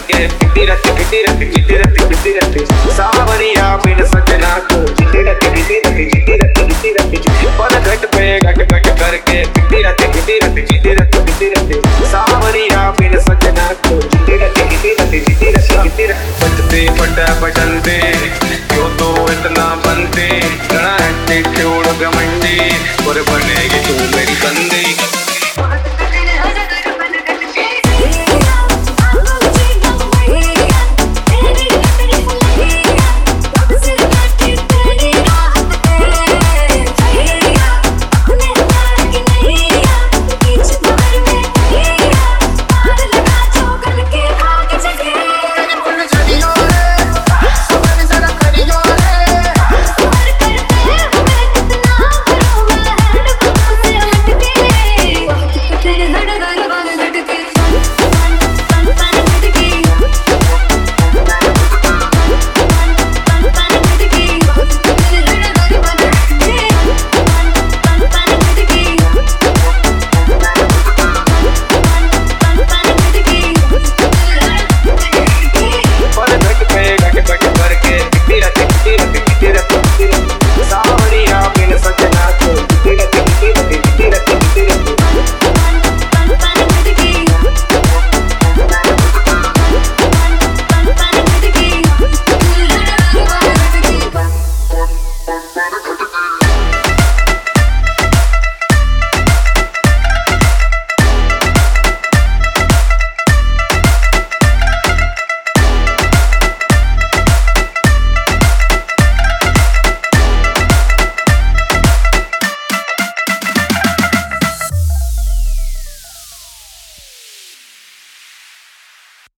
सके बितिरत बितिरत बितिरत बितिरत सावरिया बिन सजना को बितिरत बितिरत बितिरत बितिरत पल घट पे घट घट करके बितिरत बितिरत बितिरत बितिरत सावरिया बिन सजना को बितिरत बितिरत बितिरत बितिरत बचते फटा बटनते क्यों तो इतना बनते गणा हट्टे छोड़ गमंडी और बनेगी तू मेरी बंदी